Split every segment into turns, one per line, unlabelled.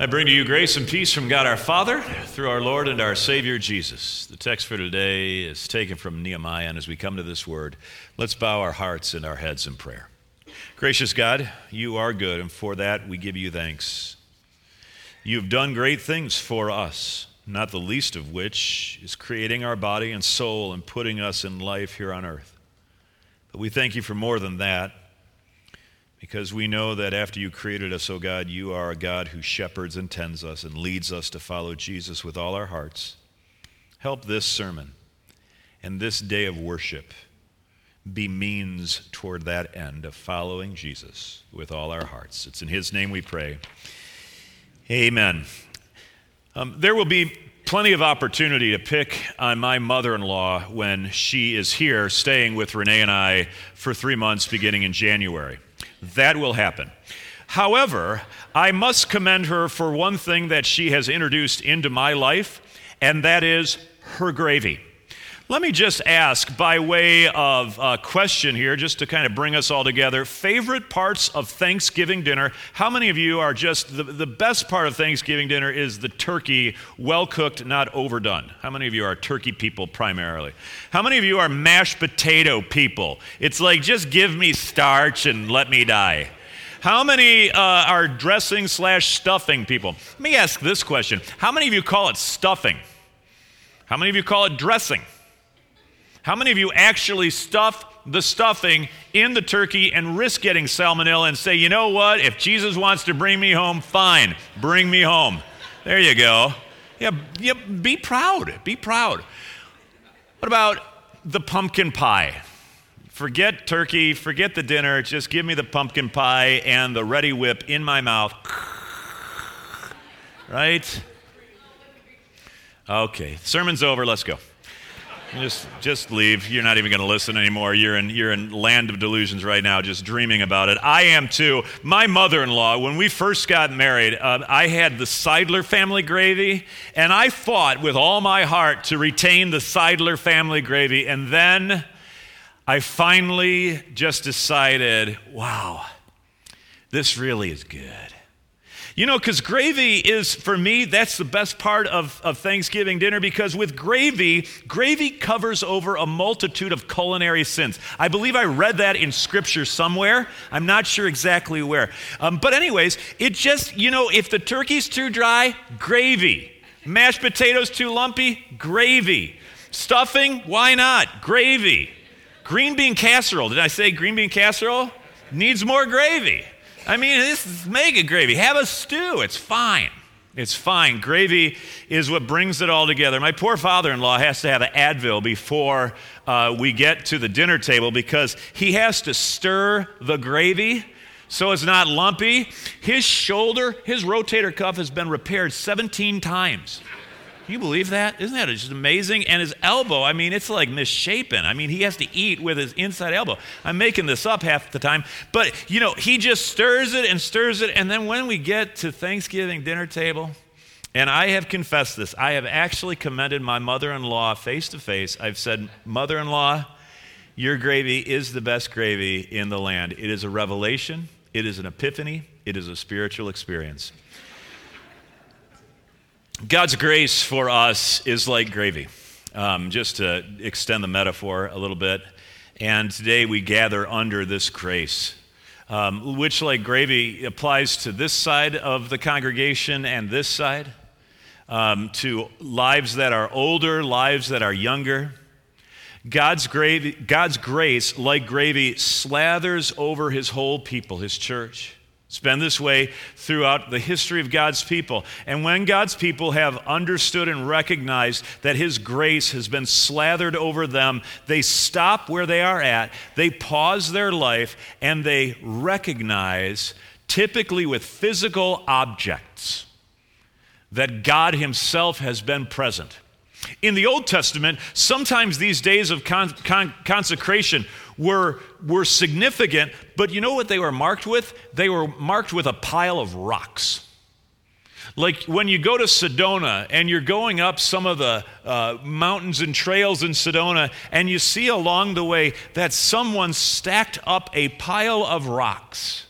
I bring to you grace and peace from God our Father through our Lord and our Savior Jesus. The text for today is taken from Nehemiah, and as we come to this word, let's bow our hearts and our heads in prayer. Gracious God, you are good, and for that we give you thanks. You've done great things for us, not the least of which is creating our body and soul and putting us in life here on earth. But we thank you for more than that because we know that after you created us, O oh God, you are a God who shepherds and tends us and leads us to follow Jesus with all our hearts. Help this sermon and this day of worship be means toward that end of following Jesus with all our hearts. It's in His name we pray. Amen. Um, there will be plenty of opportunity to pick on my mother in law when she is here staying with Renee and I for three months beginning in January. That will happen. However, I must commend her for one thing that she has introduced into my life, and that is her gravy. Let me just ask, by way of a question here, just to kind of bring us all together, favorite parts of Thanksgiving dinner. How many of you are just, the, the best part of Thanksgiving dinner is the turkey, well cooked, not overdone? How many of you are turkey people primarily? How many of you are mashed potato people? It's like, just give me starch and let me die. How many uh, are dressing slash stuffing people? Let me ask this question How many of you call it stuffing? How many of you call it dressing? How many of you actually stuff the stuffing in the turkey and risk getting salmonella and say, you know what? If Jesus wants to bring me home, fine, bring me home. There you go. Yeah, yeah be proud. Be proud. What about the pumpkin pie? Forget turkey, forget the dinner, just give me the pumpkin pie and the Reddi-wip in my mouth. Right? Okay, sermon's over, let's go. Just, just leave. You're not even going to listen anymore. You're in, you're in land of delusions right now, just dreaming about it. I am too. My mother-in-law, when we first got married, uh, I had the Seidler family gravy, and I fought with all my heart to retain the Seidler family gravy. And then I finally just decided, wow, this really is good. You know, because gravy is, for me, that's the best part of, of Thanksgiving dinner because with gravy, gravy covers over a multitude of culinary sins. I believe I read that in scripture somewhere. I'm not sure exactly where. Um, but, anyways, it just, you know, if the turkey's too dry, gravy. Mashed potatoes too lumpy, gravy. Stuffing, why not? Gravy. Green bean casserole, did I say green bean casserole? Needs more gravy. I mean, this is mega gravy. Have a stew. It's fine. It's fine. Gravy is what brings it all together. My poor father in law has to have an Advil before uh, we get to the dinner table because he has to stir the gravy so it's not lumpy. His shoulder, his rotator cuff has been repaired 17 times. You believe that? Isn't that just amazing? And his elbow, I mean, it's like misshapen. I mean, he has to eat with his inside elbow. I'm making this up half the time, but you know, he just stirs it and stirs it. And then when we get to Thanksgiving dinner table, and I have confessed this, I have actually commended my mother in law face to face. I've said, Mother in law, your gravy is the best gravy in the land. It is a revelation, it is an epiphany, it is a spiritual experience. God's grace for us is like gravy, um, just to extend the metaphor a little bit. And today we gather under this grace, um, which, like gravy, applies to this side of the congregation and this side, um, to lives that are older, lives that are younger. God's, gravy, God's grace, like gravy, slathers over his whole people, his church. It's been this way throughout the history of God's people. And when God's people have understood and recognized that His grace has been slathered over them, they stop where they are at, they pause their life, and they recognize, typically with physical objects, that God Himself has been present. In the Old Testament, sometimes these days of con- con- consecration were, were significant, but you know what they were marked with? They were marked with a pile of rocks. Like when you go to Sedona and you're going up some of the uh, mountains and trails in Sedona, and you see along the way that someone stacked up a pile of rocks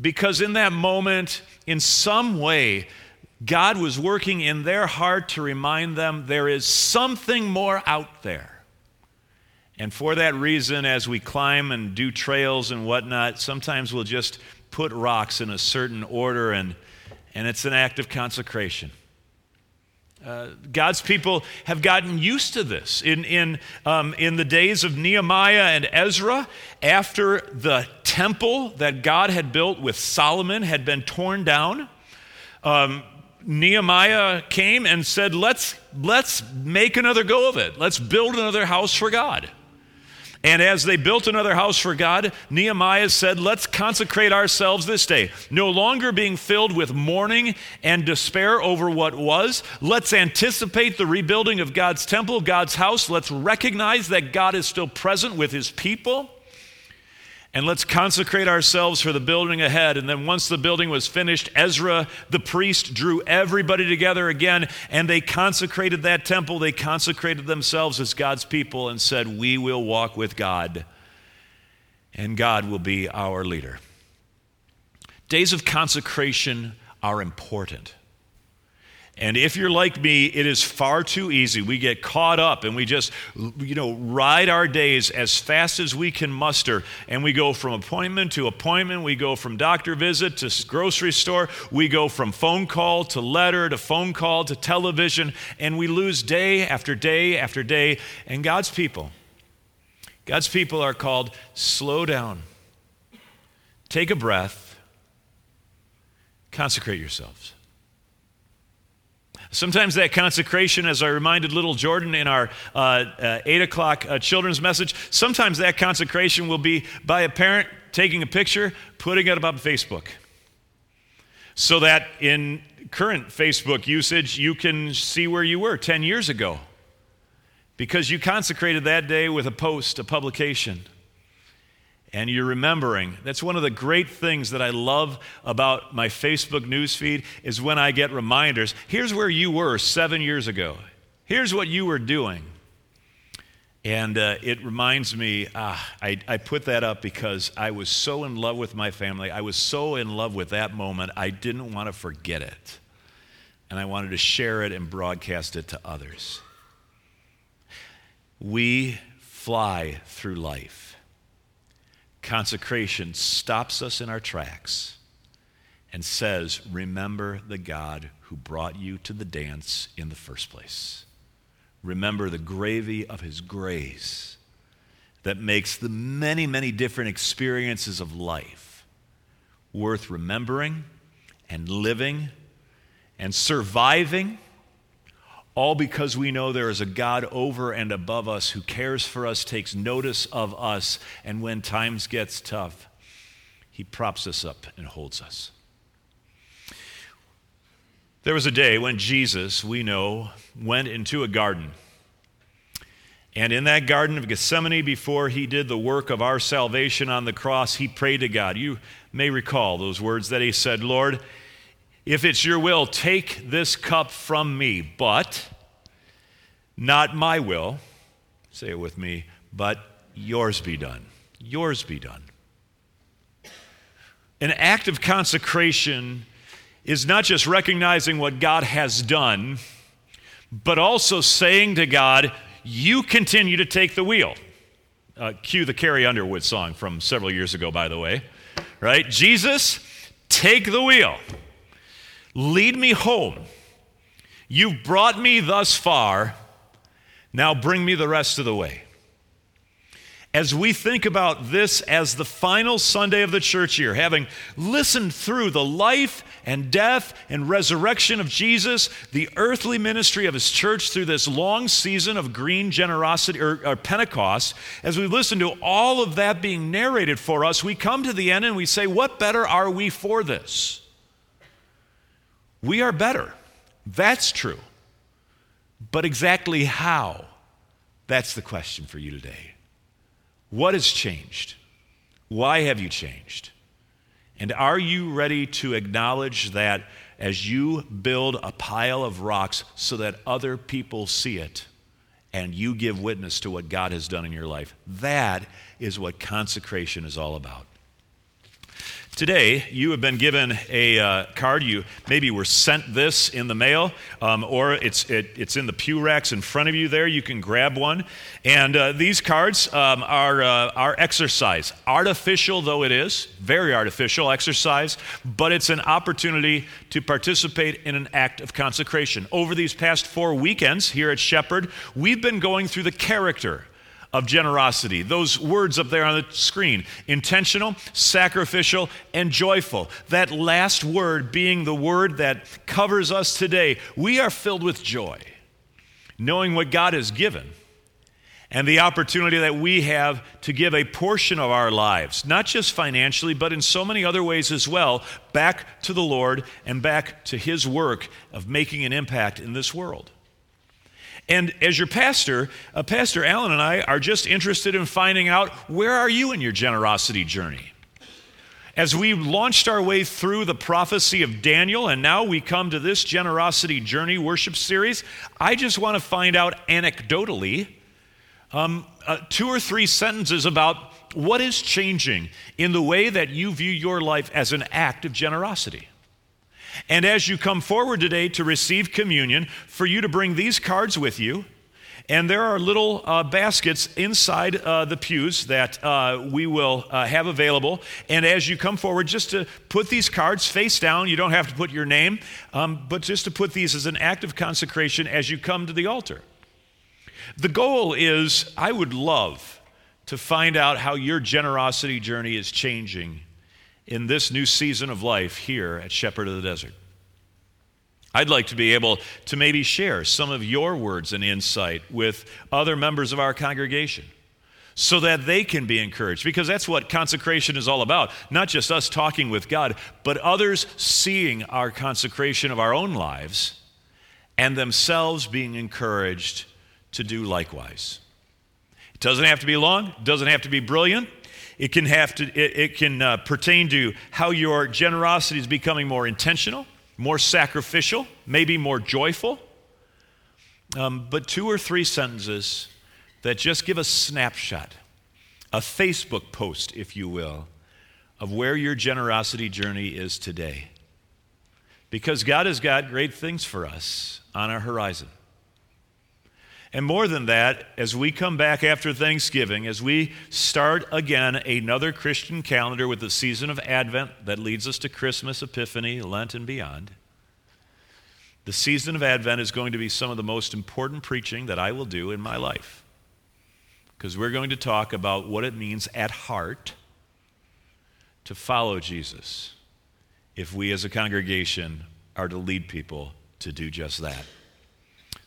Because in that moment, in some way, God was working in their heart to remind them there is something more out there. And for that reason, as we climb and do trails and whatnot, sometimes we'll just put rocks in a certain order, and, and it's an act of consecration. Uh, God's people have gotten used to this. In, in, um, in the days of Nehemiah and Ezra, after the temple that God had built with Solomon had been torn down, um, Nehemiah came and said, let's, let's make another go of it. Let's build another house for God. And as they built another house for God, Nehemiah said, Let's consecrate ourselves this day. No longer being filled with mourning and despair over what was, let's anticipate the rebuilding of God's temple, God's house. Let's recognize that God is still present with his people and let's consecrate ourselves for the building ahead. And then once the building was finished, Ezra the priest drew everybody together again and they consecrated that temple. They consecrated themselves as God's people and said, We will walk with God, and God will be our leader. Days of consecration are important. And if you're like me, it is far too easy. We get caught up and we just, you know, ride our days as fast as we can muster. And we go from appointment to appointment. We go from doctor visit to grocery store. We go from phone call to letter to phone call to television. And we lose day after day after day. And God's people, God's people are called slow down, take a breath, consecrate yourselves. Sometimes that consecration, as I reminded little Jordan in our uh, uh, 8 o'clock uh, children's message, sometimes that consecration will be by a parent taking a picture, putting it up on Facebook. So that in current Facebook usage, you can see where you were 10 years ago. Because you consecrated that day with a post, a publication and you're remembering. That's one of the great things that I love about my Facebook newsfeed is when I get reminders. Here's where you were seven years ago. Here's what you were doing. And uh, it reminds me, ah, I, I put that up because I was so in love with my family. I was so in love with that moment, I didn't want to forget it. And I wanted to share it and broadcast it to others. We fly through life Consecration stops us in our tracks and says, Remember the God who brought you to the dance in the first place. Remember the gravy of his grace that makes the many, many different experiences of life worth remembering and living and surviving all because we know there is a God over and above us who cares for us, takes notice of us, and when times gets tough, he props us up and holds us. There was a day when Jesus, we know, went into a garden. And in that Garden of Gethsemane, before he did the work of our salvation on the cross, he prayed to God. You may recall those words that he said, Lord, if it's your will, take this cup from me, but not my will, say it with me, but yours be done. Yours be done. An act of consecration is not just recognizing what God has done, but also saying to God, You continue to take the wheel. Uh, cue the Carrie Underwood song from several years ago, by the way. Right? Jesus, take the wheel. Lead me home. You've brought me thus far. Now bring me the rest of the way. As we think about this as the final Sunday of the church year, having listened through the life and death and resurrection of Jesus, the earthly ministry of his church through this long season of green generosity or, or Pentecost, as we listen to all of that being narrated for us, we come to the end and we say, What better are we for this? We are better. That's true. But exactly how? That's the question for you today. What has changed? Why have you changed? And are you ready to acknowledge that as you build a pile of rocks so that other people see it and you give witness to what God has done in your life? That is what consecration is all about. Today, you have been given a uh, card. You maybe were sent this in the mail, um, or it's, it, it's in the pew racks in front of you there. You can grab one. And uh, these cards um, are, uh, are exercise, artificial though it is, very artificial exercise, but it's an opportunity to participate in an act of consecration. Over these past four weekends here at Shepherd, we've been going through the character of generosity. Those words up there on the screen intentional, sacrificial, and joyful. That last word being the word that covers us today. We are filled with joy, knowing what God has given and the opportunity that we have to give a portion of our lives, not just financially, but in so many other ways as well, back to the Lord and back to His work of making an impact in this world. And as your pastor, uh, Pastor Allen and I are just interested in finding out where are you in your generosity journey? As we launched our way through the prophecy of Daniel, and now we come to this generosity journey worship series, I just want to find out anecdotally um, uh, two or three sentences about what is changing in the way that you view your life as an act of generosity. And as you come forward today to receive communion, for you to bring these cards with you. And there are little uh, baskets inside uh, the pews that uh, we will uh, have available. And as you come forward, just to put these cards face down, you don't have to put your name, um, but just to put these as an act of consecration as you come to the altar. The goal is I would love to find out how your generosity journey is changing in this new season of life here at Shepherd of the Desert. I'd like to be able to maybe share some of your words and insight with other members of our congregation so that they can be encouraged because that's what consecration is all about. Not just us talking with God, but others seeing our consecration of our own lives and themselves being encouraged to do likewise. It doesn't have to be long, it doesn't have to be brilliant. It can, have to, it, it can uh, pertain to how your generosity is becoming more intentional, more sacrificial, maybe more joyful. Um, but two or three sentences that just give a snapshot, a Facebook post, if you will, of where your generosity journey is today. Because God has got great things for us on our horizon. And more than that, as we come back after Thanksgiving, as we start again another Christian calendar with the season of Advent that leads us to Christmas, Epiphany, Lent, and beyond, the season of Advent is going to be some of the most important preaching that I will do in my life. Because we're going to talk about what it means at heart to follow Jesus if we as a congregation are to lead people to do just that.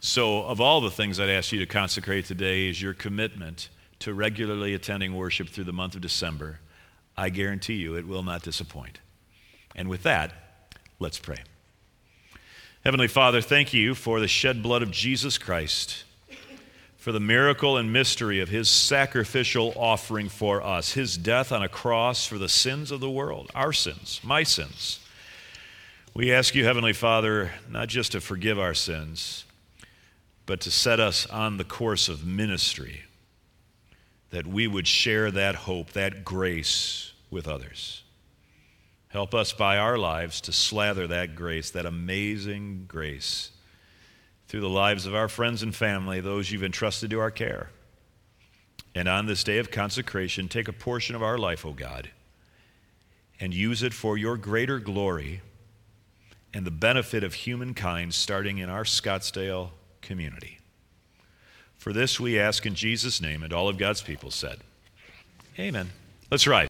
So, of all the things I'd ask you to consecrate today is your commitment to regularly attending worship through the month of December. I guarantee you it will not disappoint. And with that, let's pray. Heavenly Father, thank you for the shed blood of Jesus Christ, for the miracle and mystery of his sacrificial offering for us, his death on a cross for the sins of the world, our sins, my sins. We ask you, Heavenly Father, not just to forgive our sins but to set us on the course of ministry, that we would share that hope, that grace with others. Help us by our lives to slather that grace, that amazing grace, through the lives of our friends and family, those you've entrusted to our care. And on this day of consecration, take a portion of our life, O God, and use it for your greater glory and the benefit of humankind, starting in our Scottsdale community. For this we ask in Jesus' name, and all of God's people said, Amen. Let's rise.